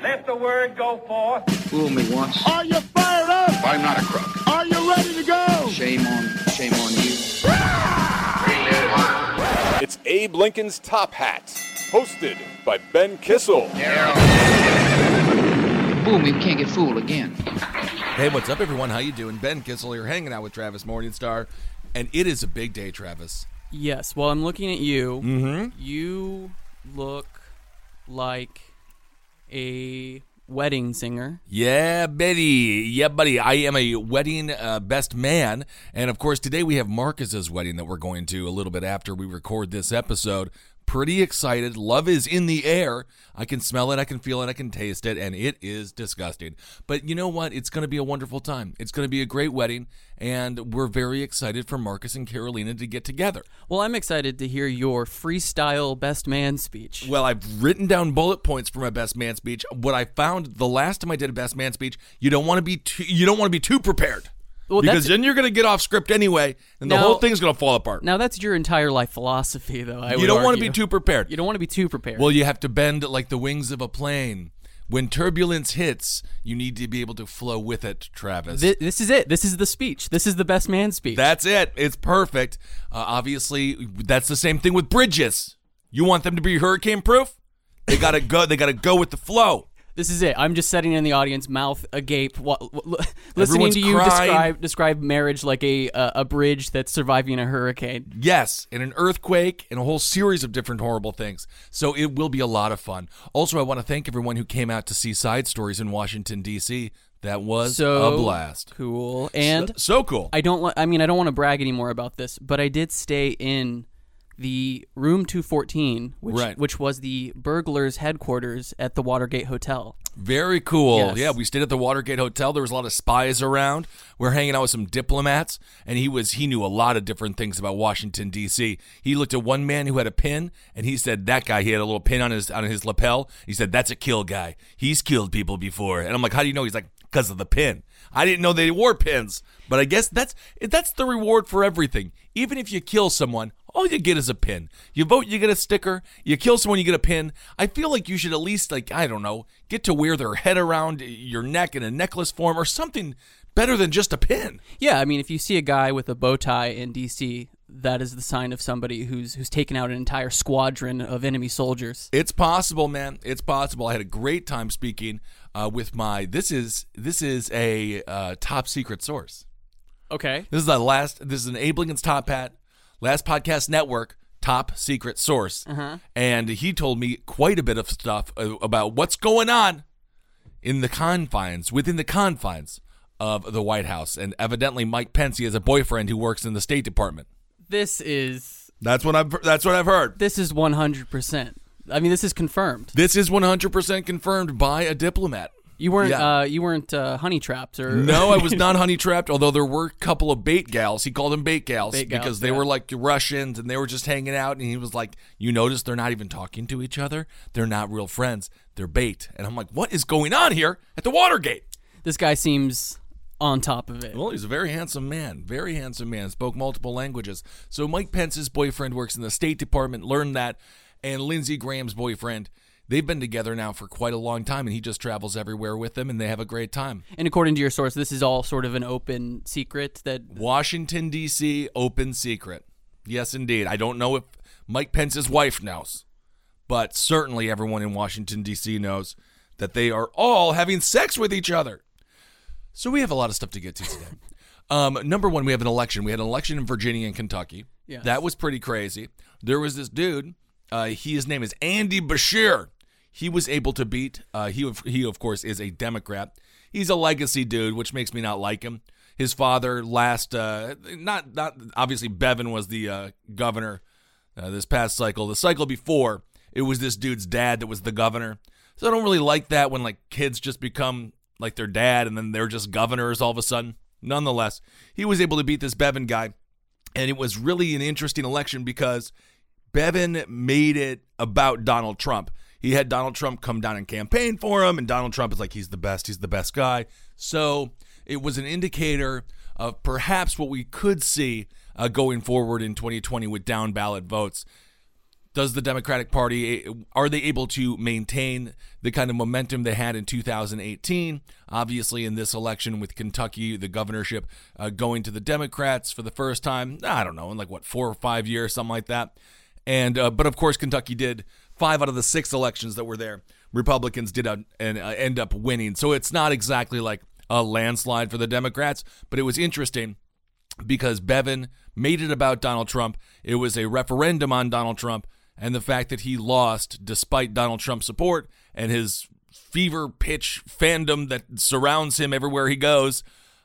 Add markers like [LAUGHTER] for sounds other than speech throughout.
Let the word go forth. Fool me once. Are you fired up? I'm not a crook. Are you ready to go? Shame on, shame on you. It's Abe Lincoln's Top Hat, hosted by Ben Kissel. Fool me, we can't get fooled again. Hey, what's up, everyone? How you doing? Ben Kissel here, hanging out with Travis Morningstar, and it is a big day, Travis. Yes. Well, I'm looking at you. Mm-hmm. You look like a wedding singer. Yeah, Betty. Yeah, buddy. I am a wedding uh, best man, and of course, today we have Marcus's wedding that we're going to a little bit after we record this episode. Pretty excited. Love is in the air. I can smell it, I can feel it, I can taste it, and it is disgusting. But you know what? It's going to be a wonderful time. It's going to be a great wedding, and we're very excited for Marcus and Carolina to get together. Well, I'm excited to hear your freestyle best man speech. Well, I've written down bullet points for my best man speech. What I found the last time I did a best man speech, you don't want to be too, you don't want to be too prepared. Well, because then you're going to get off script anyway, and the Now- whole thing's going to fall apart. Now that's your entire life philosophy, though. I you don't want to be too prepared. You don't want to be too prepared. Well, you have to bend like the wings of a plane. When turbulence hits, you need to be able to flow with it, Travis. Thi- this is it. This is the speech. This is the best man speech. That's it. It's perfect. Uh, obviously, that's the same thing with bridges. You want them to be hurricane proof? They gotta go. They gotta go with the flow. This is it. I'm just sitting in the audience, mouth agape, wa- wa- li- listening Everyone's to you crying. describe describe marriage like a uh, a bridge that's surviving a hurricane. Yes, and an earthquake and a whole series of different horrible things. So it will be a lot of fun. Also, I want to thank everyone who came out to see Side Stories in Washington D.C. That was So a blast. cool. And so, so cool. I don't. li- I mean, I don't want to brag anymore about this, but I did stay in the room 214, which Right. which was the burglars' headquarters at the Watergate Hotel. Very cool. Yes. Yeah, we stayed at the Watergate Hotel. There was a lot of spies around. We are hanging out with some diplomats, and he was he knew a lot of different things about Washington D.C. He looked at one man who had a pin, and he said that guy he had a little pin on his on his lapel. He said that's a kill guy. He's killed people before. And I'm like, how do you know? He's like, because of the pin. I didn't know they wore pins, but I guess that's that's the reward for everything. Even if you kill someone, all you get is a pin. You vote, you get a sticker. You kill someone, you get a pin. I feel like you should at least, like, I don't know, get to wear their head around your neck in a necklace form or something better than just a pin. Yeah, I mean, if you see a guy with a bow tie in D.C., that is the sign of somebody who's who's taken out an entire squadron of enemy soldiers. It's possible, man. It's possible. I had a great time speaking uh, with my. This is this is a uh, top secret source. Okay. This is the last. This is an Abe Top Hat, last podcast network top secret source, and he told me quite a bit of stuff uh, about what's going on in the confines, within the confines of the White House, and evidently Mike Pence he has a boyfriend who works in the State Department. This is That's what I've. That's what I've heard. this is 100%. I mean, this is confirmed. This is 100% confirmed by a diplomat. You weren't Yeah. uh, you weren't uh, honey trapped or No, I was [LAUGHS] not honey trapped. Although there were a couple of bait gals. He called them bait gals Bait gals, because they yeah. were like Russians and they were just hanging out. And he was like, "You notice they're not even talking to each other. They're not real friends. They're bait." And I'm like, "What is going on here at the Watergate?" This guy seems on top of it. Well, he's a very handsome man. Very handsome man. Spoke multiple languages. So Mike Pence's boyfriend works in the State Department. Learned that, and Lindsey Graham's boyfriend. They've been together now for quite a long time, and he just travels everywhere with them, and they have a great time. And according to your source, this is all sort of an open secret that Washington, D.C., open secret. Yes, indeed. I don't know if Mike Pence's wife knows, but certainly everyone in Washington, D.C. knows that they are all having sex with each other. So we have a lot of stuff to get to today. [LAUGHS] Um, number one, we have an election. We had an election in Virginia and Kentucky. Yes. That was pretty crazy. There was this dude. Uh, he, his name is Andy Beshear. He was able to beat. Uh, he, he of course is a Democrat. He's a legacy dude, which makes me not like him. His father, last, uh, not not obviously Bevin was the uh, governor uh, this past cycle. The cycle before, it was this dude's dad that was the governor. So I don't really like that when like kids just become like their dad and then they're just governors all of a sudden. Nonetheless, he was able to beat this Bevin guy, and it was really an interesting election because Bevin made it about Donald Trump. He had Donald Trump come down and campaign for him, and Donald Trump is like, he's the best, he's the best guy. So it was an indicator of perhaps what we could see uh, going forward in 2020 with down ballot votes. Does the Democratic Party are they able to maintain the kind of momentum they had in 2018? Obviously, in this election with Kentucky, the governorship uh, going to the Democrats for the first time. I don't know in like what four or five years, something like that. And uh, but of course, Kentucky did five out of the six elections that were there. Republicans did uh, and uh, end up winning, so it's not exactly like a landslide for the Democrats. But it was interesting because Bevin made it about Donald Trump. It was a referendum on Donald Trump and the fact that he lost despite Donald Trump's support and his fever pitch fandom that surrounds him everywhere he goes.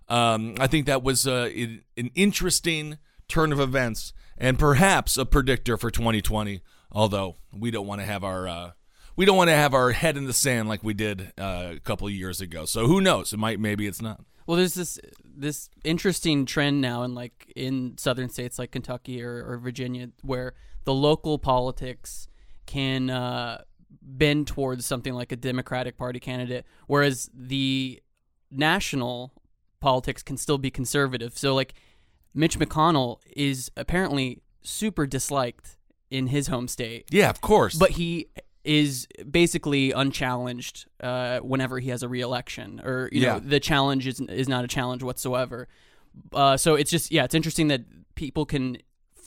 Um, I think that was uh, an interesting turn of events and perhaps a predictor for 2020. Although we don't want to have our uh, we don't want to have our head in the sand like we did uh, a couple years ago. So who knows? It might maybe it's not. Well, there's this this interesting trend now in like in southern states like Kentucky or, or Virginia where the local politics can uh, bend towards something like a Democratic Party candidate, whereas the national politics can still be conservative. So, like, Mitch McConnell is apparently super disliked in his home state. Yeah, of course. But he is basically unchallenged uh, whenever he has a reelection, or you Yeah. know, the challenge is is not a challenge whatsoever. Uh, so it's just yeah, it's interesting that people can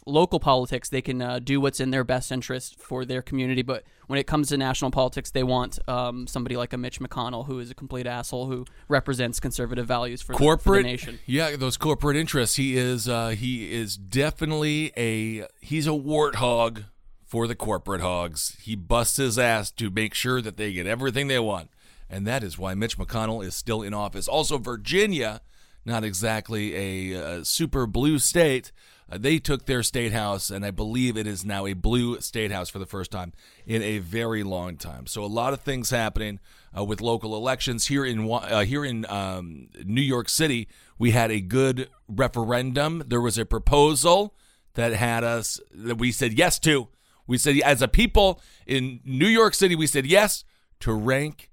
local politics they can uh, do what's in their best interest for their community, but when it comes to national politics, they want um, somebody like a Mitch McConnell who is a complete asshole who represents conservative values for, the- for corporate the nation. Yeah, those corporate interests. He is uh, he is definitely a he's a warthog for the corporate hogs. He busts his ass to make sure that they get everything they want. And that is why Mitch McConnell is still in office. Also Virginia, not exactly a uh, super blue state. Uh, they took their state house, and I believe it is now a blue state house for the first time in a very long time. So a lot of things happening uh, with local elections here in uh, here in um, New York City. We had a good referendum. There was a proposal that had us that we said yes to. We said as a people in New York City, we said yes to rank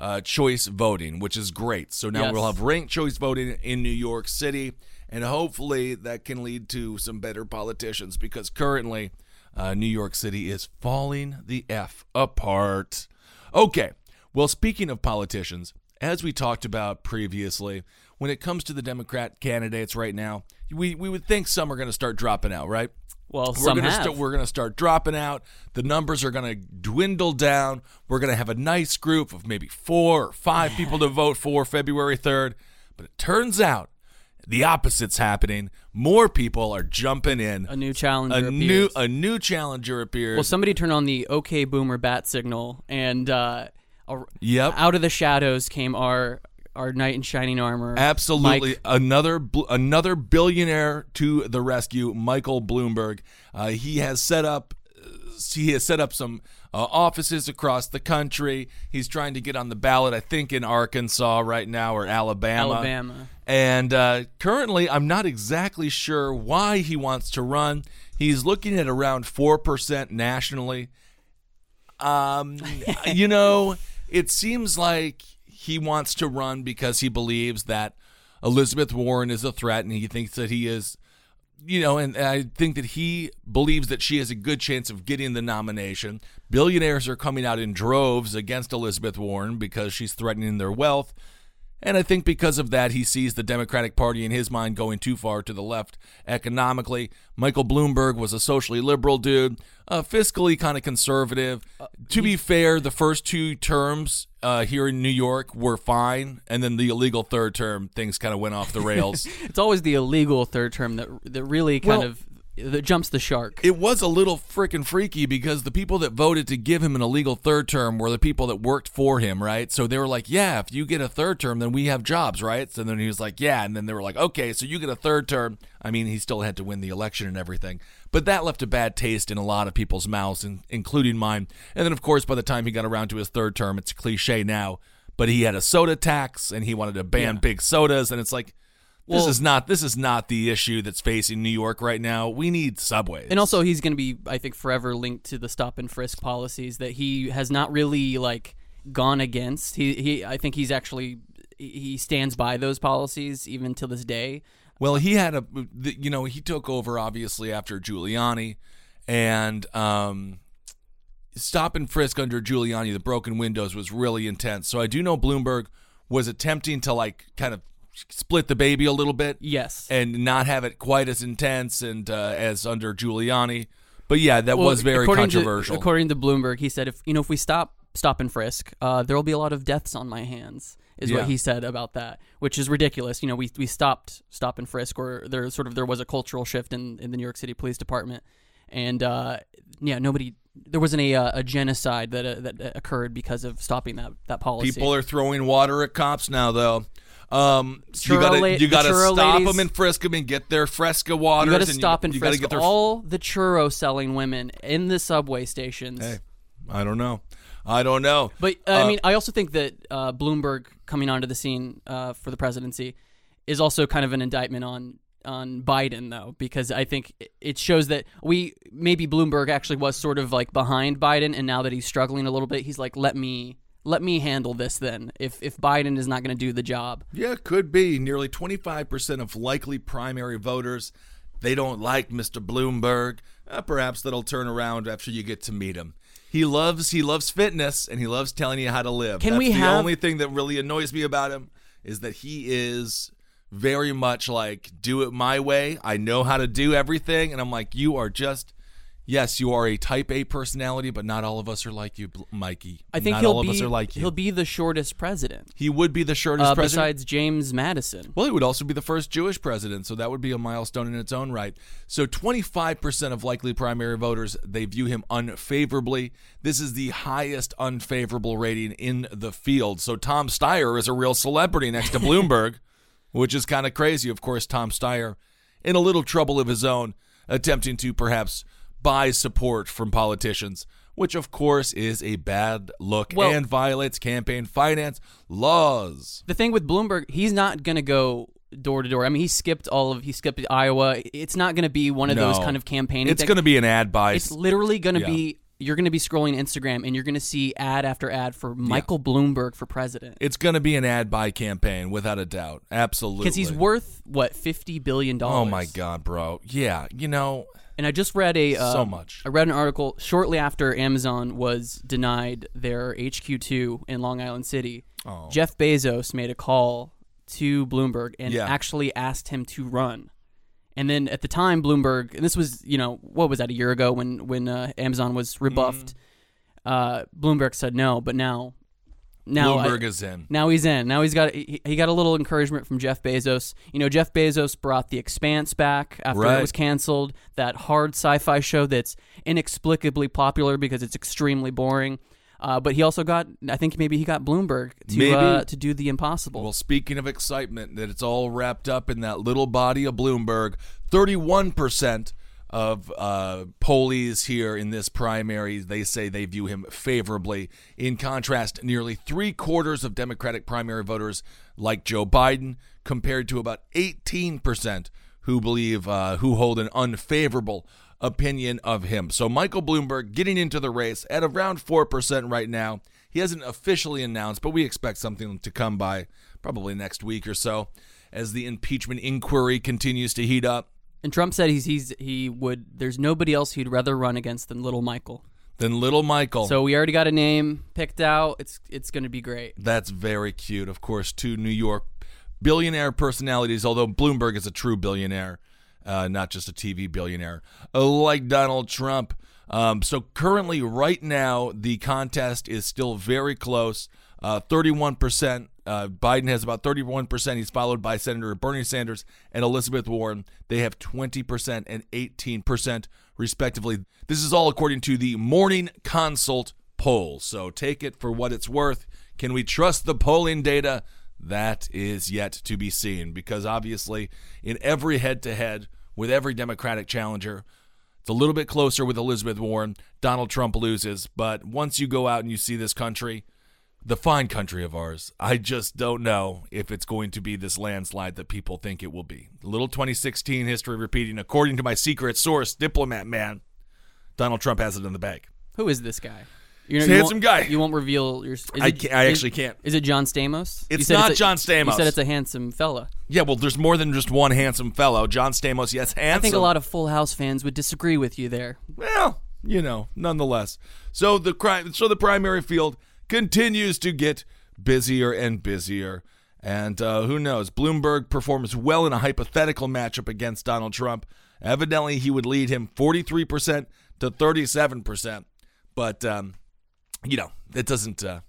uh, choice voting, which is great. So now Yes. we'll have ranked choice voting in New York City, and hopefully that can lead to some better politicians because currently uh, New York City is falling the F apart. Okay, well, speaking of politicians, as we talked about previously, when it comes to the Democrat candidates right now, we, we would think some are going to start dropping out, right? Well, we're some gonna. Start, we're going to start dropping out. The numbers are going to dwindle down. We're going to have a nice group of maybe four or five people to vote for February 3rd. But it turns out the opposite's happening. More people are jumping in. a new challenger A new a new challenger appears. Well, somebody turned on the OK Boomer bat signal, and uh, Yep. out of the shadows came our our knight in shining armor. Absolutely, Mike. another another billionaire to the rescue, Michael Bloomberg. Uh, he has set up he has set up some uh, offices across the country. He's trying to get on the ballot, I think, in Arkansas right now or Alabama. Alabama. And uh, currently, I'm not exactly sure why he wants to run. He's looking at around four percent nationally. Um, [LAUGHS] you know, it seems like he wants to run because he believes that Elizabeth Warren is a threat, and he thinks that he is, you know, and I think that he believes that she has a good chance of getting the nomination. Billionaires are coming out in droves against Elizabeth Warren because she's threatening their wealth. And I think because of that, he sees the Democratic Party in his mind going too far to the left economically. Michael Bloomberg was a socially liberal dude, uh, fiscally kind of conservative. to be fair, the first two terms uh, here in New York were fine, and then the illegal third term, things kind of went off the rails. [LAUGHS] It's always the illegal third term that that really kind Well, of that jumps the shark. It was a little freaking freaky because the people that voted to give him an illegal third term were the people that worked for him, right? So they were like, "Yeah, if you get a third term, then we have jobs, right?" So then he was like, "Yeah," and then they were like, "Okay, so you get a third term." I mean, he still had to win the election and everything, but that left a bad taste in a lot of people's mouths, in, including mine. And then, of course, by the time he got around to his third term, it's cliche now, but he had a soda tax and he wanted to ban Yeah. big sodas, and it's like. This is not this is not the issue that's facing New York right now. We need subways. And also, he's going to be, I think, forever linked to the stop and frisk policies that he has not really like gone against. He, he, I think he's actually he stands by those policies even to this day. Well, he had a, you know, he took over obviously after Giuliani, and um, stop and frisk under Giuliani, the broken windows was really intense. So I do know Bloomberg was attempting to like kind of split the baby a little bit, Yes. and not have it quite as intense and uh, as under Giuliani. But yeah, that Well, was very according to- controversial. according to Bloomberg, he said, if you know, if we stop stop and frisk, uh, there will be a lot of deaths on my hands. Is Yeah. what he said about that, which is ridiculous. You know, we we stopped stop and frisk, or there sort of there was a cultural shift in, in the New York City Police Department, and uh, yeah, nobody there wasn't a uh, a genocide that uh, that occurred because of stopping that that policy. People are throwing water at cops now, though. Um, you gotta la- you gotta stop ladies- them and frisk them and get their Fresca waters. you got to and stop and you gotta frisk get their all the churro selling women in the subway stations. Hey, I don't know. I don't know. But uh, I Uh, mean, I also think that uh, Bloomberg coming onto the scene uh, for the presidency is also kind of an indictment on on Biden, though, because I think it- it shows that we maybe Bloomberg actually was sort of like behind Biden, and now that he's struggling a little bit, he's like, let me let me handle this then. If if Biden is not going to do the job, Yeah, could be. Nearly 25% of likely primary voters, they don't like Mr. Bloomberg. Uh, perhaps that'll turn around after you get to meet him. He loves he loves fitness and he loves telling you how to live. Can That's we the have- only thing that really annoys me about him is that he is very much like do it my way. I know how to do everything and I'm like you are just Yes, you are a type A personality, but not all of us are like you, Mikey. I think not he'll all be of us are like you. he'll be the shortest president, he would be the shortest uh, president. besides James Madison. Well, he would also be the first Jewish president, so that would be a milestone in its own right. So 25% of likely primary voters, they view him unfavorably. This is the highest unfavorable rating in the field. So Tom Steyer is a real celebrity next to [LAUGHS] Bloomberg, which is kind of crazy. Of course, Tom Steyer in a little trouble of his own, attempting to perhaps buy support from politicians. Which, of course, is a bad look Well- and violates campaign finance laws. the thing with Bloomberg, he's not going to go door to door. I mean, he skipped all of he skipped Iowa. It's not going to be one of those kind of campaigning. It's going to be an ad buy. It's literally going to Yeah. be you're going to be scrolling Instagram and you're going to see ad after ad for Michael Bloomberg for president It's going to be an ad buy campaign without a doubt. Absolutely. because he's worth what fifty billion dollars. Oh my god, bro. Yeah, you know, And I just read a uh, So much. I read an article shortly after Amazon was denied their HQ two in Long Island City. Oh. Jeff Bezos made a call to Bloomberg and Yeah. actually asked him to run. And then at the time, Bloomberg, and this was you know what was that a year ago when when uh, Amazon was rebuffed. Mm-hmm. Uh, Bloomberg said no, but now now I- is in. now he's in. Now he's got he, he got a little encouragement from Jeff Bezos. You know, Jeff Bezos brought The Expanse back after Right. it was canceled. That hard sci-fi show that's inexplicably popular because it's extremely boring. Uh, but he also got, I think maybe he got Bloomberg to uh, to do the impossible. Well, speaking of excitement, that it's all wrapped up in that little body of Bloomberg. 31% of uh, pollies here in this primary, they say they view him favorably. In contrast, nearly three quarters of Democratic primary voters like Joe Biden, compared to about 18% who believe, uh, who hold an unfavorable opinion of him. So Michael Bloomberg getting into the race at around 4% right now. He hasn't officially announced, but we expect something to come by probably next week or so as the impeachment inquiry continues to heat up. And Trump said he's he's he would. There's nobody else he'd rather run against than Little Michael. Then little Michael. So we already got a name picked out. It's it's going to be great. That's very cute. Of course, two New York billionaire personalities, although Bloomberg is a true billionaire, uh, not just a TV billionaire, uh, like Donald Trump. Um, so currently, right now, the contest is still very close. Uh, 31% Uh, Biden has about 31%. He's followed by Senator Bernie Sanders and Elizabeth Warren. They have 20% and 18%, respectively. This is all according to the Morning Consult poll. So take it for what it's worth. Can we trust the polling data? That is yet to be seen because obviously, in every head to head with every Democratic challenger, it's a little bit closer with Elizabeth Warren. Donald Trump loses. But once you go out and you see this country, the fine country of ours, I just don't know if it's going to be this landslide that people think it will be. Little 2016 history repeating. According to my secret source, diplomat man, Donald Trump has it in the bag. Who is this guy? He's a you handsome guy. You won't reveal your. Is I it- can't- I is- actually can't. Is it John Stamos? You It's not a- John Stamos. You said it's a handsome fella. Yeah, well, there's more than just one handsome fellow. John Stamos, yes, handsome. I think a lot of Full House fans would disagree with you there. Well, you know, nonetheless. So the crime, so the primary field continues to get busier and busier, and uh, who knows? Bloomberg performs well in a hypothetical matchup against Donald Trump. Evidently, he would lead him 43% to 37%, but um, you know, it doesn't. Uh,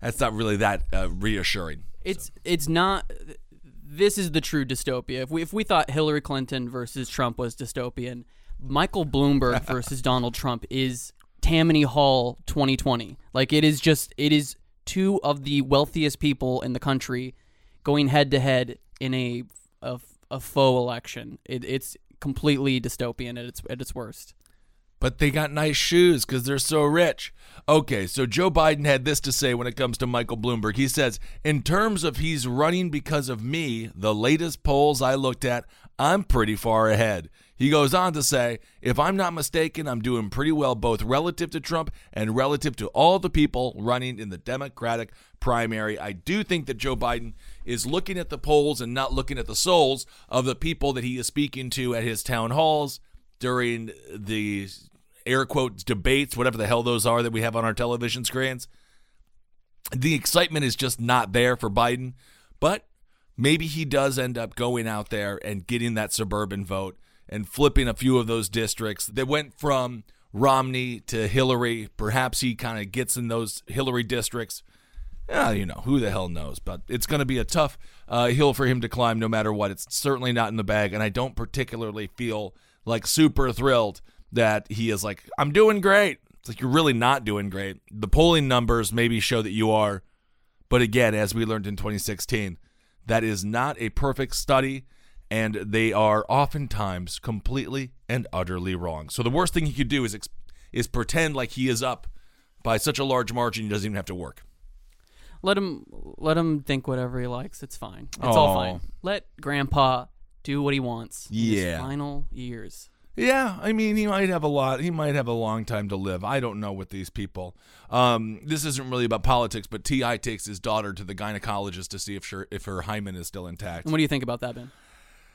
that's not really that uh, reassuring. It's it's not. This is the true dystopia. If we if we thought Hillary Clinton versus Trump was dystopian, Michael Bloomberg [LAUGHS] versus Donald Trump is Tammany Hall 2020. Like it is just it is two of the wealthiest people in the country going head to head in a a, a faux election. It, it's completely dystopian at its at its worst. But they got nice shoes because they're so rich. Okay, so Joe Biden had this to say when it comes to Michael Bloomberg. He says, in terms of he's running because of me, the latest polls I looked at, I'm pretty far ahead. He goes on to say, if I'm not mistaken, I'm doing pretty well both relative to Trump and relative to all the people running in the Democratic primary. I do think that Joe Biden is looking at the polls and not looking at the souls of the people that he is speaking to at his town halls during the air quotes debates, whatever the hell those are that we have on our television screens. The excitement is just not there for Biden, but maybe he does end up going out there and getting that suburban vote and flipping a few of those districts that went from Romney to Hillary. Perhaps he kind of gets in those Hillary districts. Yeah, you know, who the hell knows? But it's going to be a tough uh, hill for him to climb no matter what. It's certainly not in the bag, and I don't particularly feel like super thrilled that he is like, I'm doing great. It's like you're really not doing great. The polling numbers maybe show that you are, but again, as we learned in 2016, that is not a perfect study, and they are oftentimes completely and utterly wrong. So the worst thing he could do is ex- is pretend like he is up by such a large margin he doesn't even have to work. Let him let him think whatever he likes. It's fine. It's Aw. all fine. Let Grandpa do what he wants. in his Yeah. final years. Yeah, I mean, he might have a lot. He might have a long time to live. I don't know with these people. Um, this isn't really about politics, but T.I. takes his daughter to the gynecologist to see if her if her hymen is still intact. And what do you think about that, Ben?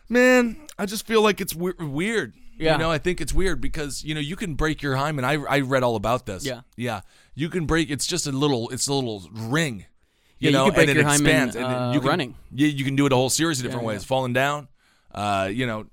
Man, I just feel like it's we- weird. Yeah. You know, I think it's weird because you know you can break your hymen. I I read all about this. Yeah. Yeah. You can break. It's just a little. It's a little ring. Yeah, You you know, could break and it your hymen, expands. and then uh, you can, running. Yeah, you can do it a whole series of different ways. Falling down. Uh, you know,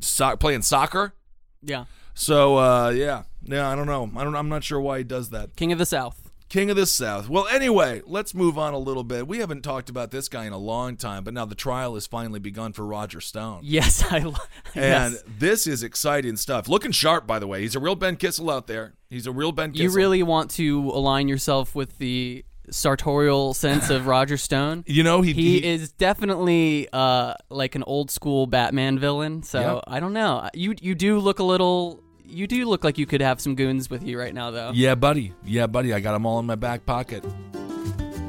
so- playing soccer. Yeah. So uh, yeah, yeah, I don't know. I don't. I'm not sure why he does that. King of the South. King of the South. Well, anyway, let's move on a little bit. We haven't talked about this guy in a long time, but now the trial has finally begun for Roger Stone. Yes, I. lo- [LAUGHS] And yes. this is exciting stuff. Looking sharp, by the way. He's a real Ben Kissel out there. He's a real Ben Kissel. You really want to align yourself with the sartorial sense of [LAUGHS] Roger Stone. You know, he, He is definitely uh, like an old school Batman villain. So Yep. I don't know. You you do look a little. You do look like you could have some goons with you right now, though. Yeah, buddy. Yeah, buddy. I got them all in my back pocket.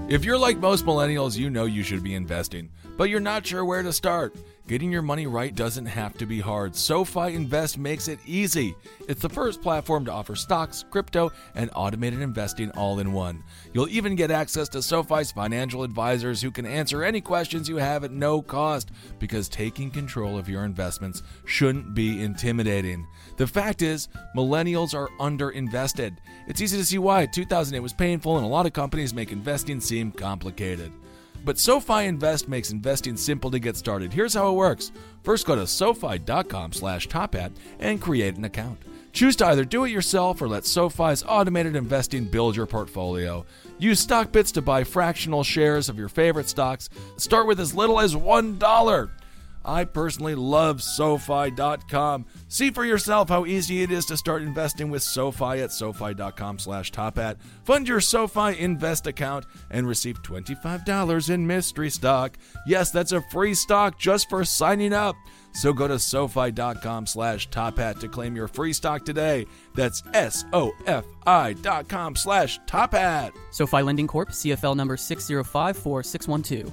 If you're like most millennials, you know you should be investing, but you're not sure where to start. Getting your money right doesn't have to be hard. SoFi Invest makes it easy. It's the first platform to offer stocks, crypto, and automated investing all in one. You'll even get access to SoFi's financial advisors who can answer any questions you have at no cost because taking control of your investments shouldn't be intimidating. The fact is, millennials are underinvested. It's easy to see why. 2008 was painful, and a lot of companies make investing seem complicated. But SoFi Invest makes investing simple to get started. Here's how it works. First, go to SoFi.com slash Top Hat and create an account. Choose to either do it yourself or let SoFi's automated investing build your portfolio. Use StockBits to buy fractional shares of your favorite stocks. Start with as little as $1. I personally love SoFi.com. See for yourself how easy it is to start investing with SoFi at SoFi.com slash TopHat. Fund your SoFi Invest account and receive $25 in mystery stock. Yes, that's a free stock just for signing up. So go to SoFi.com slash TopHat to claim your free stock today. That's S-O-F-I dot com slash TopHat. SoFi Lending Corp. CFL number 6054612.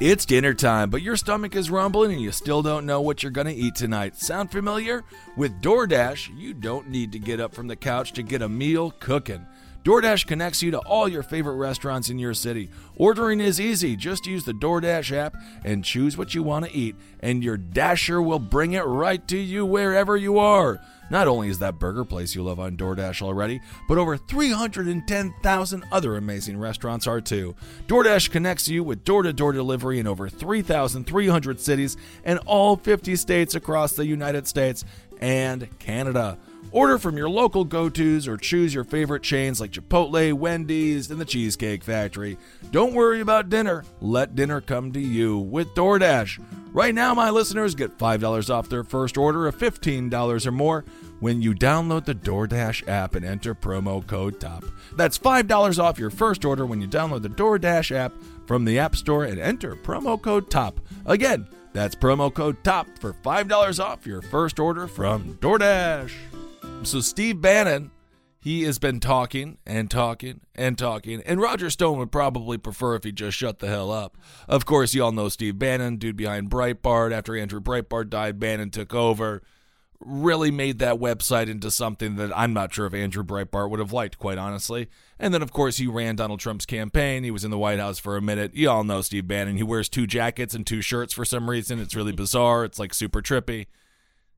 It's dinner time, but your stomach is rumbling and you still don't know what you're going to eat tonight. Sound familiar? With DoorDash, you don't need to get up from the couch to get a meal cooking. DoorDash connects you to all your favorite restaurants in your city. Ordering is easy. Just use the DoorDash app and choose what you want to eat, and your Dasher will bring it right to you wherever you are. Not only is that burger place you love on DoorDash already, but over 310,000 other amazing restaurants are too. DoorDash connects you with door to door delivery in over 3,300 cities and all 50 states across the United States and Canada. Order from your local go tos or choose your favorite chains like Chipotle, Wendy's, and the Cheesecake Factory. Don't worry about dinner. Let dinner come to you with DoorDash. Right now, my listeners get $5 off their first order of $15 or more when you download the DoorDash app and enter promo code TOP. That's $5 off your first order when you download the DoorDash app from the App Store and enter promo code TOP. Again, that's promo code TOP for $5 off your first order from DoorDash. So Steve Bannon, he has been talking and talking and talking, and Roger Stone would probably prefer if he just shut the hell up. Of course, you all know Steve Bannon, dude behind Breitbart. After Andrew Breitbart died, Bannon took over. Really made that website into something that I'm not sure if Andrew Breitbart would have liked, quite honestly. And then, of course, he ran Donald Trump's campaign. He was in the White House for a minute. You all know Steve Bannon. He wears two jackets and two shirts for some reason. It's really bizarre. It's like super trippy.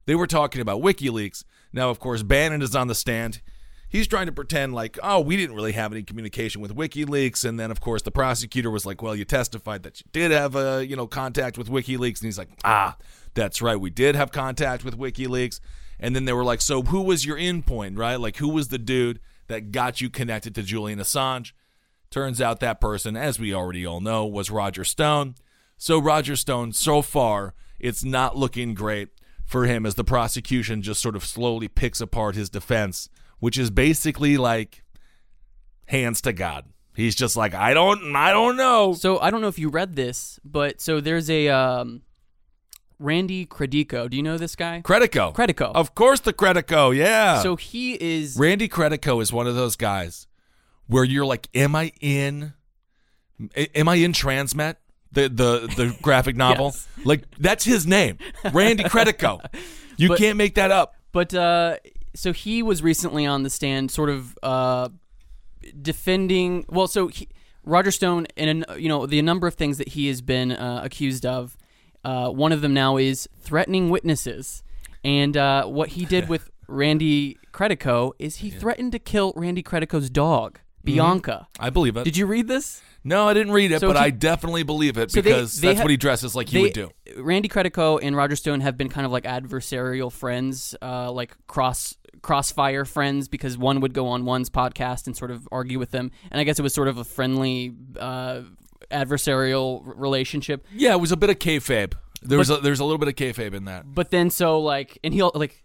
They were talking about WikiLeaks. Now, of course, Bannon is on the stand. He's trying to pretend like, oh, we didn't really have any communication with WikiLeaks, and then of course the prosecutor was like, well, you testified that you did have a you know contact with WikiLeaks, and he's like, ah, that's right, we did have contact with WikiLeaks, and then they were like, so who was your in point, right? Like, who was the dude that got you connected to Julian Assange? Turns out that person, as we already all know, was Roger Stone. So Roger Stone, so far, it's not looking great for him as the prosecution just sort of slowly picks apart his defense, which is basically like hands to God. He's just like, I don't, I don't know. So I don't know if you read this, but so there's a um, Randy Credico. Do you know this guy? Credico. Credico. Of course, the Credico. Yeah. So he is. Randy Credico is one of those guys where you're like, am I in? Am I in Transmet? The the the [LAUGHS] graphic novel. Yes. Like that's his name, Randy [LAUGHS] Credico. You But- can't make that up. But uh, so he was recently on the stand, sort of uh, defending. Well, so he, Roger Stone, and you know the number of things that he has been uh, accused of. Uh, one of them now is threatening witnesses, and uh, what he did [LAUGHS] with Randy Credico is he threatened to kill Randy Credico's dog, Bianca. I believe it. Did you read this? No, I didn't read it, So but he- I definitely believe it So they- because they that's ha- what he dresses like he would do. Randy Credico and Roger Stone have been kind of like adversarial friends, uh, like cross crossfire friends, because one would go on one's podcast and sort of argue with them, and I guess it was sort of a friendly uh, adversarial r- relationship. Yeah, it was a bit of kayfabe. There was a, there's a little bit of kayfabe in that. But then, so like, and he'll like,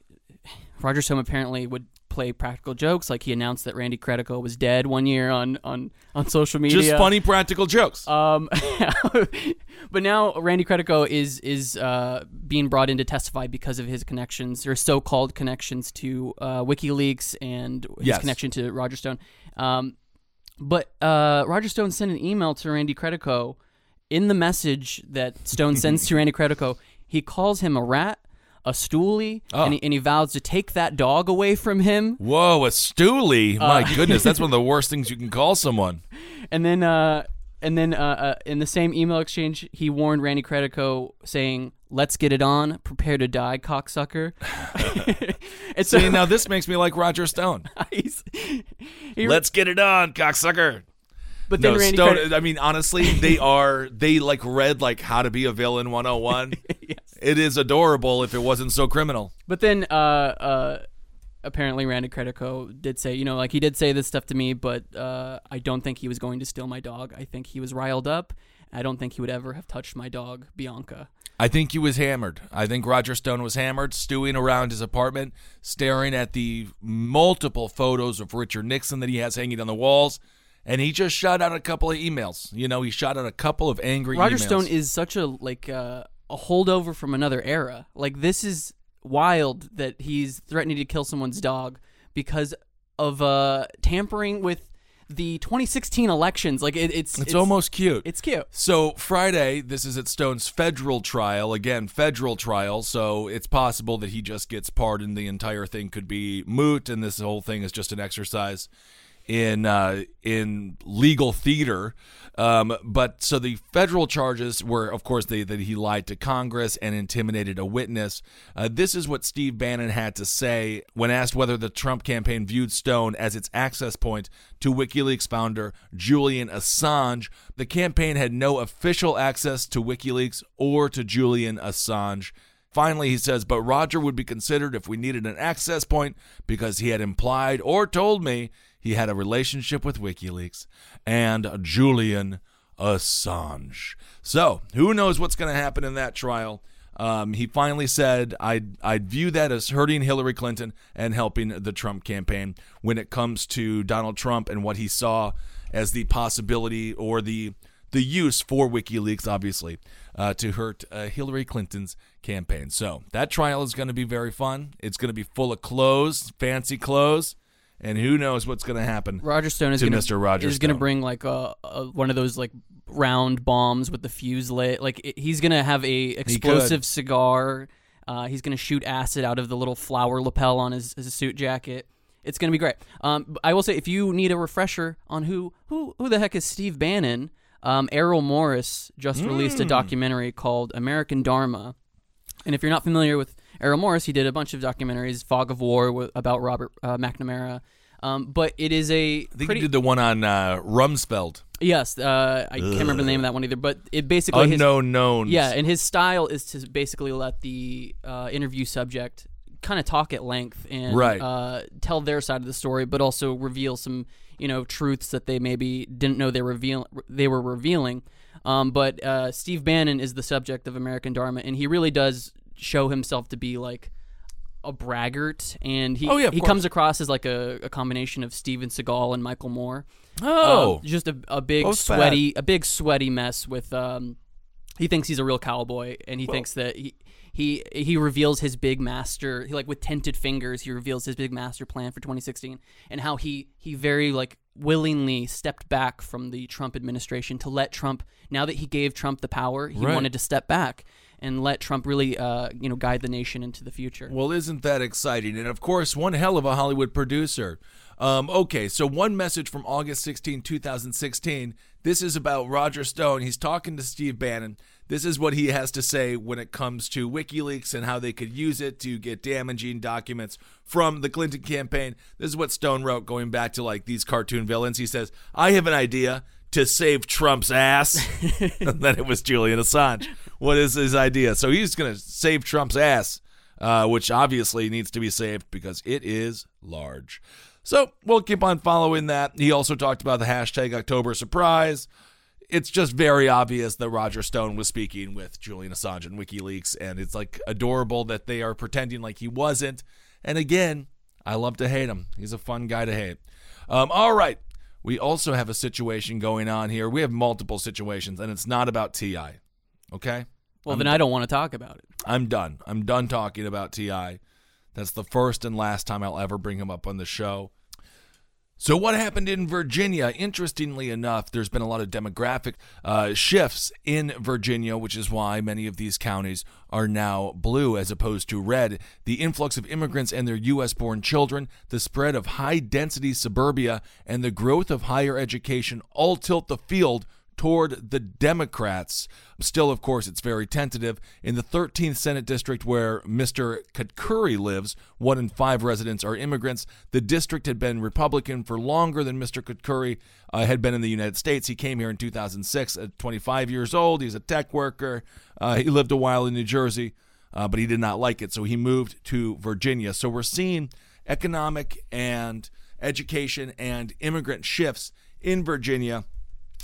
Roger Stone apparently would play practical jokes. Like he announced that Randy Credico was dead one year on on on social media. Just funny practical jokes. Um, [LAUGHS] but now Randy Credico is is uh, being brought in to testify because of his connections, or so-called connections to uh, WikiLeaks and his Yes. connection to Roger Stone. Um, but uh, Roger Stone sent an email to Randy Credico. In the message that Stone [LAUGHS] sends to Randy Credico, he calls him a rat, a stoolie, Oh. and, he, and he vows to take that dog away from him. Whoa, a stoolie! My Uh, [LAUGHS] goodness, that's one of the worst things you can call someone. And then, uh, and then, uh, uh, in the same email exchange, he warned Randy Credico, saying, "Let's get it on. Prepare to die, cocksucker." [LAUGHS] and so See, now this makes me like Roger Stone. [LAUGHS] he, Let's get it on, cocksucker. but then No, Randy Stone. Credico, I mean, honestly, they are. They like read like How to Be a Villain 101. yes. It is adorable if it wasn't so criminal. But then, uh, uh, apparently Randy Credico did say, you know, like he did say this stuff to me, but uh, I don't think he was going to steal my dog. I think he was riled up. I don't think he would ever have touched my dog, Bianca. I think he was hammered. I think Roger Stone was hammered, stewing around his apartment, staring at the multiple photos of Richard Nixon that he has hanging on the walls. And he just shot out a couple of emails. You know, he shot out a couple of angry Roger emails. Stone is such a like uh, a holdover from another era. Like this is wild that he's threatening to kill someone's dog because of uh, tampering with the 2016 elections. Like it, it's, It's, almost cute. it's cute. So Friday, this is at Stone's federal trial. Again, federal trial. So it's possible that he just gets pardoned. The entire thing could be moot, and this whole thing is just an exercise in uh, in legal theater. Um, but so the federal charges were, of course, they, that he lied to Congress and intimidated a witness. Uh, this is what Steve Bannon had to say when asked whether the Trump campaign viewed Stone as its access point to WikiLeaks founder Julian Assange. The campaign had no official access to WikiLeaks or to Julian Assange. Finally, he says, but Roger would be considered if we needed an access point because he had implied or told me he had a relationship with WikiLeaks and Julian Assange. So, who knows what's going to happen in that trial? Um, he finally said, I'd, I'd view that as hurting Hillary Clinton and helping the Trump campaign when it comes to Donald Trump and what he saw as the possibility or the the use for WikiLeaks, obviously, uh, to hurt uh, Hillary Clinton's campaign. So that trial is going to be very fun. It's going to be full of clothes, fancy clothes, and who knows what's going to happen. Roger Stone is to gonna, Mr. Roger is going to bring like a, a one of those like round bombs with the fuse lit. Like it, he's going to have a explosive cigar. Uh, he's going to shoot acid out of the little flower lapel on his, his suit jacket. It's going to be great. Um, I will say, if you need a refresher on who who who the heck is Steve Bannon, um, Errol Morris just released Hmm. a documentary called American Dharma. And if you're not familiar with Errol Morris, he did a bunch of documentaries, Fog of War about Robert uh, McNamara. Um, but it is a I think pretty he did the one on uh, Rumsfeld. yes. Uh, I can't remember the name of that one either. But it basically Unknown knowns. yeah, and his style is to basically let the uh, interview subject kind of talk at length and Right. uh, tell their side of the story, but also reveal some you know truths that they maybe didn't know they reveal they were revealing. Um, but uh, Steve Bannon is the subject of American Dharma, and he really does show himself to be like a braggart, and he Oh, yeah, he course. comes across as like a, a combination of Steven Seagal and Michael Moore. Oh. Um, just a, a big Both sweaty, a big sweaty mess with. Um, he thinks he's a real cowboy, and he thinks that he he he reveals his big master. He like with tinted fingers, he reveals his big master plan for 2016, and how he he very like willingly stepped back from the Trump administration to let Trump. Now that he gave Trump the power, he Right. wanted to step back and let Trump really uh, you know guide the nation into the future. Well, isn't that exciting? And of course, one hell of a Hollywood producer. Um, okay, so one message from August 16, 2016. This is about Roger Stone. He's talking to Steve Bannon. This is what he has to say when it comes to WikiLeaks and how they could use it to get damaging documents from the Clinton campaign. This is what Stone wrote going back to like these cartoon villains. He says, I have an idea to save Trump's ass. and [LAUGHS] [LAUGHS] then it was Julian Assange. What is his idea? So he's going to save Trump's ass uh, which obviously needs to be saved because it is large. So we'll keep on following that. He also talked about the hashtag October Surprise. It's just very obvious that Roger Stone was speaking with Julian Assange and WikiLeaks, and it's like adorable that they are pretending like he wasn't. And again, I love to hate him. He's a fun guy to hate. Um, all right. We also have a situation going on here. We have multiple situations, and it's not about TI. Okay? well, then I don't want to talk about it. I'm done. I'm done talking about Ti. That's the first and last time I'll ever bring him up on the show. So, what happened in Virginia? Interestingly enough, there's been a lot of demographic uh, shifts in Virginia, which is why many of these counties are now blue as opposed to red. The influx of immigrants and their U.S. born children, the spread of high density suburbia, and the growth of higher education all tilt the field toward the Democrats. Still, of course, it's very tentative. In the 13th Senate district where Mr. Katkuri lives, one in five residents are immigrants. The district had been Republican for longer than Mr. Katkuri uh, had been in the United States. He came here in 2006 at 25 years old. He's a tech worker. Uh, he lived a while in New Jersey, uh, but he did not like it, so he moved to Virginia. So we're seeing economic and education and immigrant shifts in Virginia.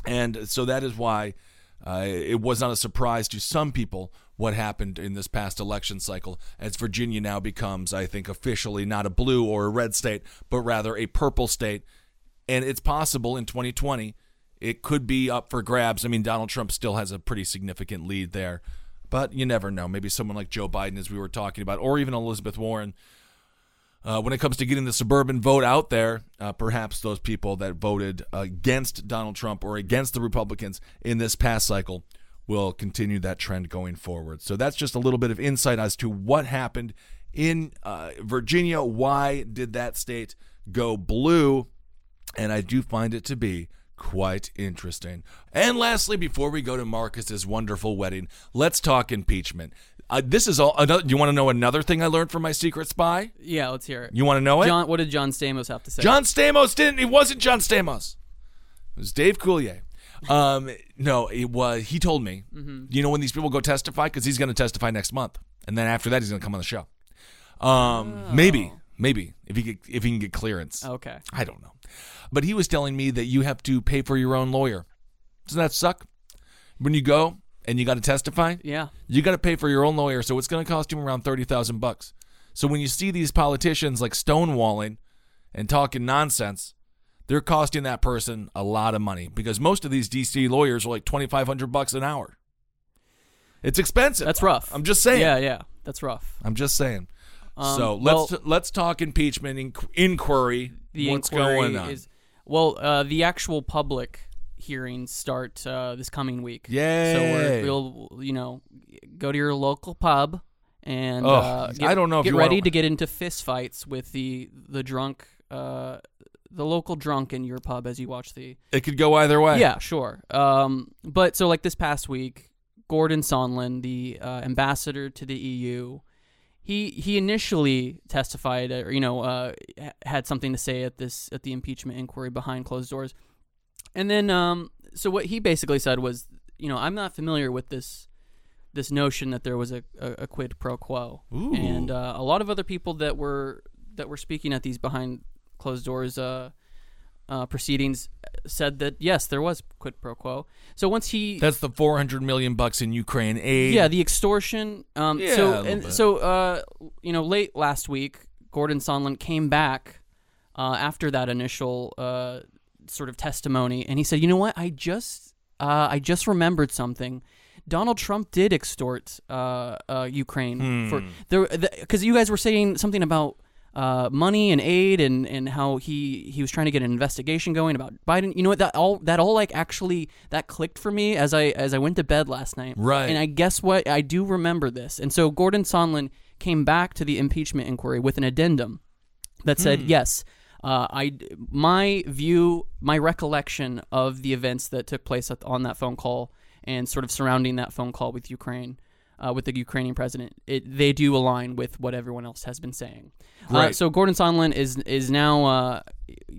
And so that is why uh, it was not a surprise to some people what happened in this past election cycle, as Virginia now becomes, I think, officially not a blue or a red state, but rather a purple state. And it's possible in 2020 it could be up for grabs. I mean, Donald Trump still has a pretty significant lead there, but you never know. Maybe someone like Joe Biden, as we were talking about, or even Elizabeth Warren. Uh, when it comes to getting the suburban vote out there, uh, perhaps those people that voted against Donald Trump or against the Republicans in this past cycle will continue that trend going forward. So that's just a little bit of insight as to what happened in uh, Virginia. Why did that state go blue? And I do find it to be quite interesting. And lastly, before we go to Marcus's wonderful wedding, let's talk impeachment. Uh, this is all. Another, you want to know another thing I learned from my secret spy? Yeah, let's hear it. You want to know it? John, what did John Stamos have to say? John Stamos didn't. It wasn't John Stamos. It was Dave Coulier. Um, no, it was. He told me. Mm-hmm. You know when these people go testify because he's going to testify next month, and then after that he's going to come on the show. Um, maybe, maybe if he get, if he can get clearance. Okay. I don't know. But he was telling me that you have to pay for your own lawyer. Doesn't that suck? When you go and you got to testify, Yeah. you got to pay for your own lawyer, so it's going to cost you around thirty thousand bucks. So when you see these politicians like stonewalling and talking nonsense, they're costing that person a lot of money because most of these DC lawyers are like twenty five hundred bucks an hour. It's expensive. That's rough. I'm just saying. Yeah, yeah. That's rough. I'm just saying. Um, so let's let's talk impeachment inqu- inquiry. The What's inquiry going on? is well, uh, the actual public hearings start uh, this coming week. Yay. So we'll you know go to your local pub and Ugh, uh, get, I don't know if get ready wanna- to get into fist fights with the the drunk uh, the local drunk in your pub as you watch the It could go either way. Yeah, sure. Um, but so like this past week, Gordon Sondland, the uh, ambassador to the EU, he he initially testified, or you know, uh, had something to say at this at the impeachment inquiry behind closed doors, and then um, so what he basically said was, you know, I'm not familiar with this this notion that there was a, a, a quid pro quo, Ooh. and uh, a lot of other people that were that were speaking at these behind closed doors uh, uh, proceedings said that yes, there was quid pro quo. So once he That's the 400 million bucks in Ukraine aid. yeah, the extortion. Um, Yeah, so and so uh, you know, late last week, Gordon Sondland came back uh, after that initial uh, sort of testimony, and he said, "You know what? I just uh, I just remembered something." Donald Trump did extort uh, uh, Ukraine for Hmm. there because you guys were saying something about uh, money and aid and, and how he, he was trying to get an investigation going about Biden. You know what? That all that all like actually that clicked for me as I as I went to bed last night. Right. And I guess what I do remember this. And so Gordon Sondland came back to the impeachment inquiry with an addendum that said yes. Uh, I my view, my recollection of the events that took place at, on that phone call and sort of surrounding that phone call with Ukraine, uh, with the Ukrainian president, it, they do align with what everyone else has been saying. Uh, Right. so Gordon Sondland is is now uh,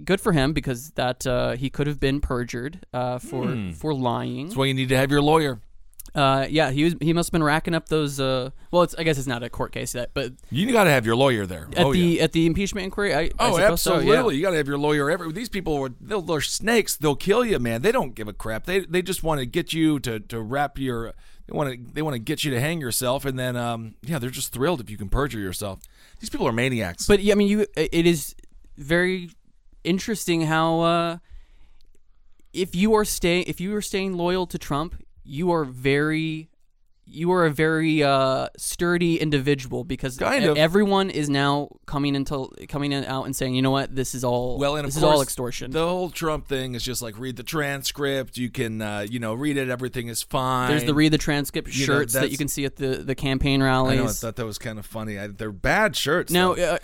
good for him because that uh, he could have been perjured uh, for for lying. That's why you need to have your lawyer. Uh, yeah, he was he must have been racking up those. Uh, well, it's I guess it's not a court case yet, but You got to have your lawyer there. at oh, the yeah. at the impeachment inquiry, I I Oh, so, yeah. absolutely! You got to have your lawyer. Every these people are they'll, they're snakes. They'll kill you, man. They don't give a crap. They they just want to get you to to wrap your. They want to they want to get you to hang yourself, and then um yeah, they're just thrilled if you can perjure yourself. These people are maniacs. But yeah, I mean, you it is very interesting how uh, if you are staying if you are staying loyal to Trump, you are very you are a very uh, sturdy individual because Kind of. everyone is now coming into coming in out and saying, you know what, this is all Well, and this is all extortion. The whole Trump thing is just like read the transcript. You can, uh, you know, read it. Everything is fine. There's the read the transcript You know, shirts that you can see at the the campaign I rallies. know. I thought that was kind of funny. I, they're bad shirts. Now, uh,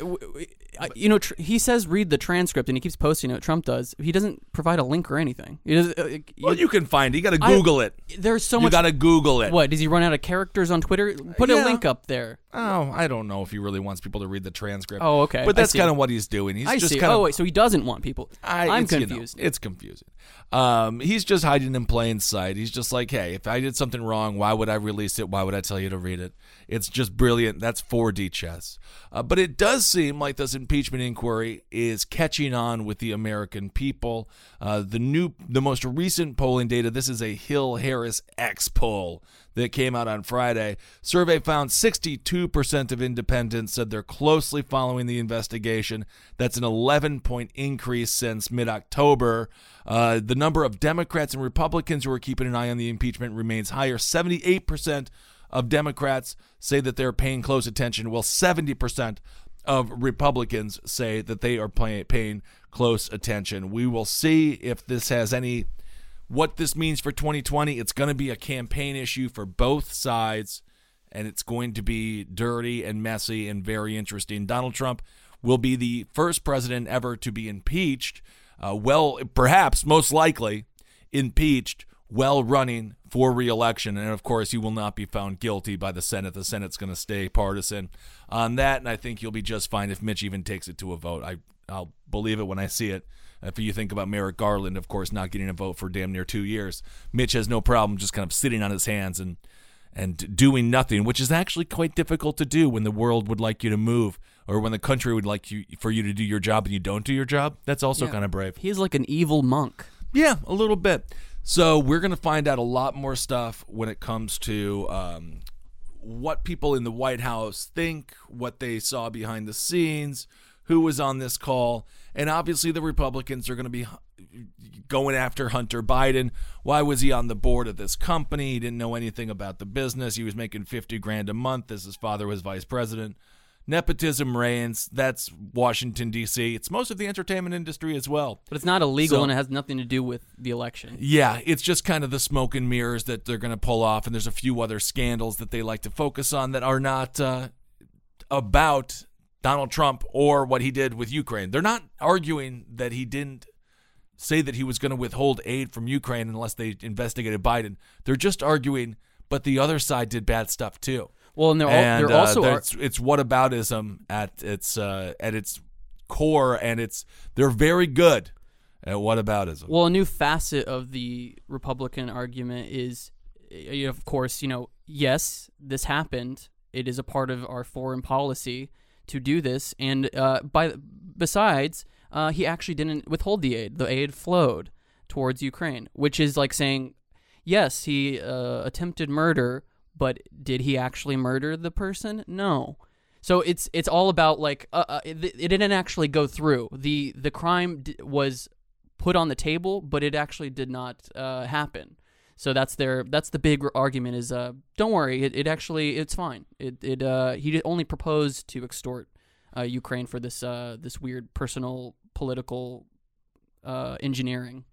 I- you know, tr- he says read the transcript, and he keeps posting it. Trump does. He doesn't provide a link or anything. He does, uh, well, you can find it. You got to I- Google it. There's so you much. got to Google it. What does he run out of characters on Twitter? Put a Yeah. link up there. Oh, I don't know if he really wants people to read the transcript. Oh, okay. But I that's see. kind of what he's doing. He's I just see. kind oh, wait, so he doesn't want people. I, I'm it's, you know, confused. it's confusing. Um, he's just hiding in plain sight. He's just like, hey, if I did something wrong, why would I release it? Why would I tell you to read it? It's just brilliant. That's 4D chess. Uh, but it does seem like this impeachment inquiry is catching on with the American people. Uh, the new, the most recent polling data. This is a Hill Harris X poll that came out on Friday. Survey found 62% of independents said they're closely following the investigation. That's an 11 point increase since mid October. Uh, the number of Democrats and Republicans who are keeping an eye on the impeachment remains higher. 78% of Democrats say that they're paying close attention, while 70% of Republicans say that they are pay- paying close attention. We will see if this has any what this means for 2020. It's going to be a campaign issue for both sides, and it's going to be dirty and messy and very interesting. Donald Trump will be the first president ever to be impeached. Uh, well, perhaps most likely impeached while running for reelection. And of course, he will not be found guilty by the Senate. The Senate's going to stay partisan on that. And I think you'll be just fine if Mitch even takes it to a vote. I, I'll believe it when I see it. If you think about Merrick Garland, of course, not getting a vote for damn near two years, Mitch has no problem just kind of sitting on his hands and and doing nothing, which is actually quite difficult to do when the world would like you to move or when the country would like you for you to do your job and you don't do your job. That's also Yeah. kind of brave. He's like an evil monk. Yeah, a little bit. So we're going to find out a lot more stuff when it comes to um, what people in the White House think, what they saw behind the scenes, who was on this call, and obviously the Republicans are going to be going after Hunter Biden. Why was he on the board of this company? He didn't know anything about the business. He was making 50 grand a month as his father was vice president. Nepotism reigns. That's Washington, D.C. It's most of the entertainment industry as well. But it's not illegal So- and it has nothing to do with the election. Yeah, it's just kind of the smoke and mirrors that they're going to pull off, and there's a few other scandals that they like to focus on that are not uh, about Donald Trump or what he did with Ukraine. They're not arguing that he didn't say that he was going to withhold aid from Ukraine unless they investigated Biden. They're just arguing, but the other side did bad stuff too. Well, and they're, and they're uh, also ar- it's, it's whataboutism at its uh, at its core, and it's they're very good at whataboutism. Well, a new facet of the Republican argument is, uh, of course, you know, yes, this happened. It is a part of our foreign policy to do this, and uh, by besides, uh, he actually didn't withhold the aid. The aid flowed towards Ukraine, which is like saying, yes, he uh, attempted murder, but did he actually murder the person? No. So it's it's all about like uh, uh, it, it didn't actually go through. the The crime d- was put on the table, but it actually did not uh, happen. So that's their that's the big argument is uh, don't worry, it, it actually it's fine. It it uh, he only proposed to extort uh, Ukraine for this uh, this weird personal political uh, engineering.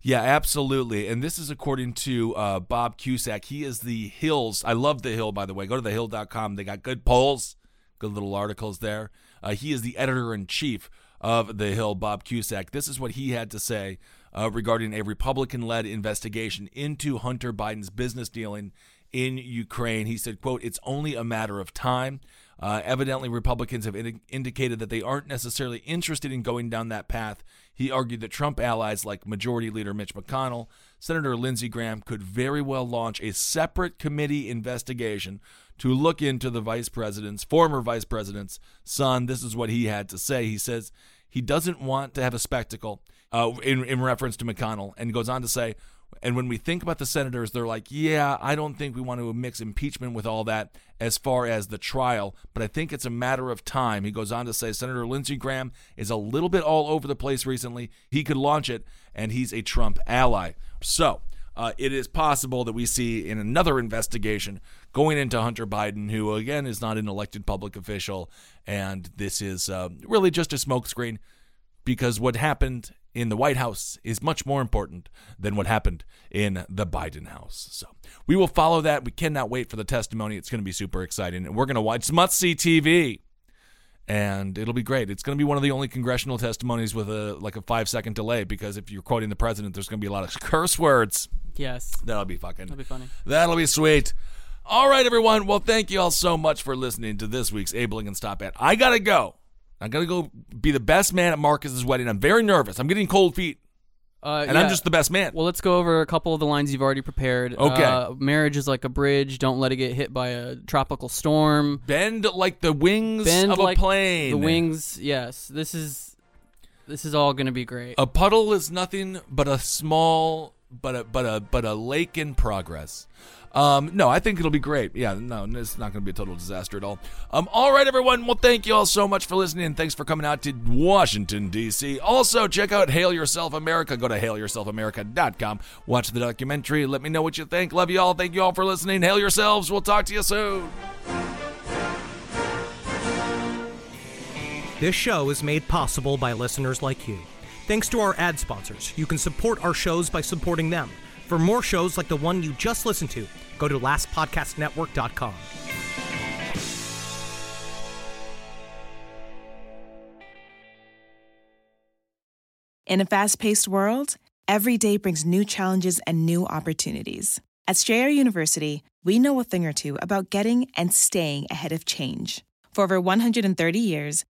Yeah, absolutely. And this is according to uh, Bob Cusack. He is the Hills. I love the Hill, by the way. Go to thehill.com. They got good polls, good little articles there. Uh, he is the editor in chief of the Hill, Bob Cusack. This is what he had to say uh, regarding a Republican led investigation into Hunter Biden's business dealing in Ukraine. He said, quote, it's only a matter of time. Uh, evidently, Republicans have indi- indicated that they aren't necessarily interested in going down that path. He argued that Trump allies like Majority Leader Mitch McConnell, Senator Lindsey Graham could very well launch a separate committee investigation to look into the vice president's, former vice president's son. This is what he had to say. He says he doesn't want to have a spectacle uh, in, in reference to McConnell, and goes on to say, and when we think about the senators, they're like, yeah, I don't think we want to mix impeachment with all that as far as the trial, but I think it's a matter of time. He goes on to say Senator Lindsey Graham is a little bit all over the place recently. He could launch it, and he's a Trump ally. So, uh, it is possible that we see in another investigation going into Hunter Biden, who again is not an elected public official, and this is uh, really just a smokescreen because what happened in the White House is much more important than what happened in the Biden house. So we will follow that. We cannot wait for the testimony. It's going to be super exciting. And we're going to watch must see TV. And it'll be great. It's going to be one of the only congressional testimonies with a like a five second delay because if you're quoting the president, there's going to be a lot of [LAUGHS] curse words. Yes, That'll be fucking. That'll be funny. That'll be sweet. All right, everyone. Well, thank you all so much for listening to this week's Abling and Stop At. I gotta go. I gotta go be the best man at Marcus's wedding. I'm very nervous. I'm getting cold feet Uh, and yeah. I'm just the best man. Well, let's go over a couple of the lines you've already prepared. Okay. Uh, marriage is like a bridge. Don't let it get hit by a tropical storm. Bend like the wings Bend of like a plane. The wings. Yes. This is. This is all going to be great. A puddle is nothing but a small, but a but a but a lake in progress. Um, no, I think it'll be great. Yeah, no, it's not going to be a total disaster at all. Um, all right, everyone. Well, thank you all so much for listening, and thanks for coming out to Washington D.C. Also, check out Hail Yourself America. Go to hailyourselfamerica.com. Watch the documentary. Let me know what you think. Love you all. Thank you all for listening. Hail yourselves. We'll talk to you soon. This show is made possible by listeners like you. Thanks to our ad sponsors, you can support our shows by supporting them. For more shows like the one you just listened to, go to lastpodcastnetwork.com. In a fast paced world, every day brings new challenges and new opportunities. At Strayer University, we know a thing or two about getting and staying ahead of change. For over 130 years,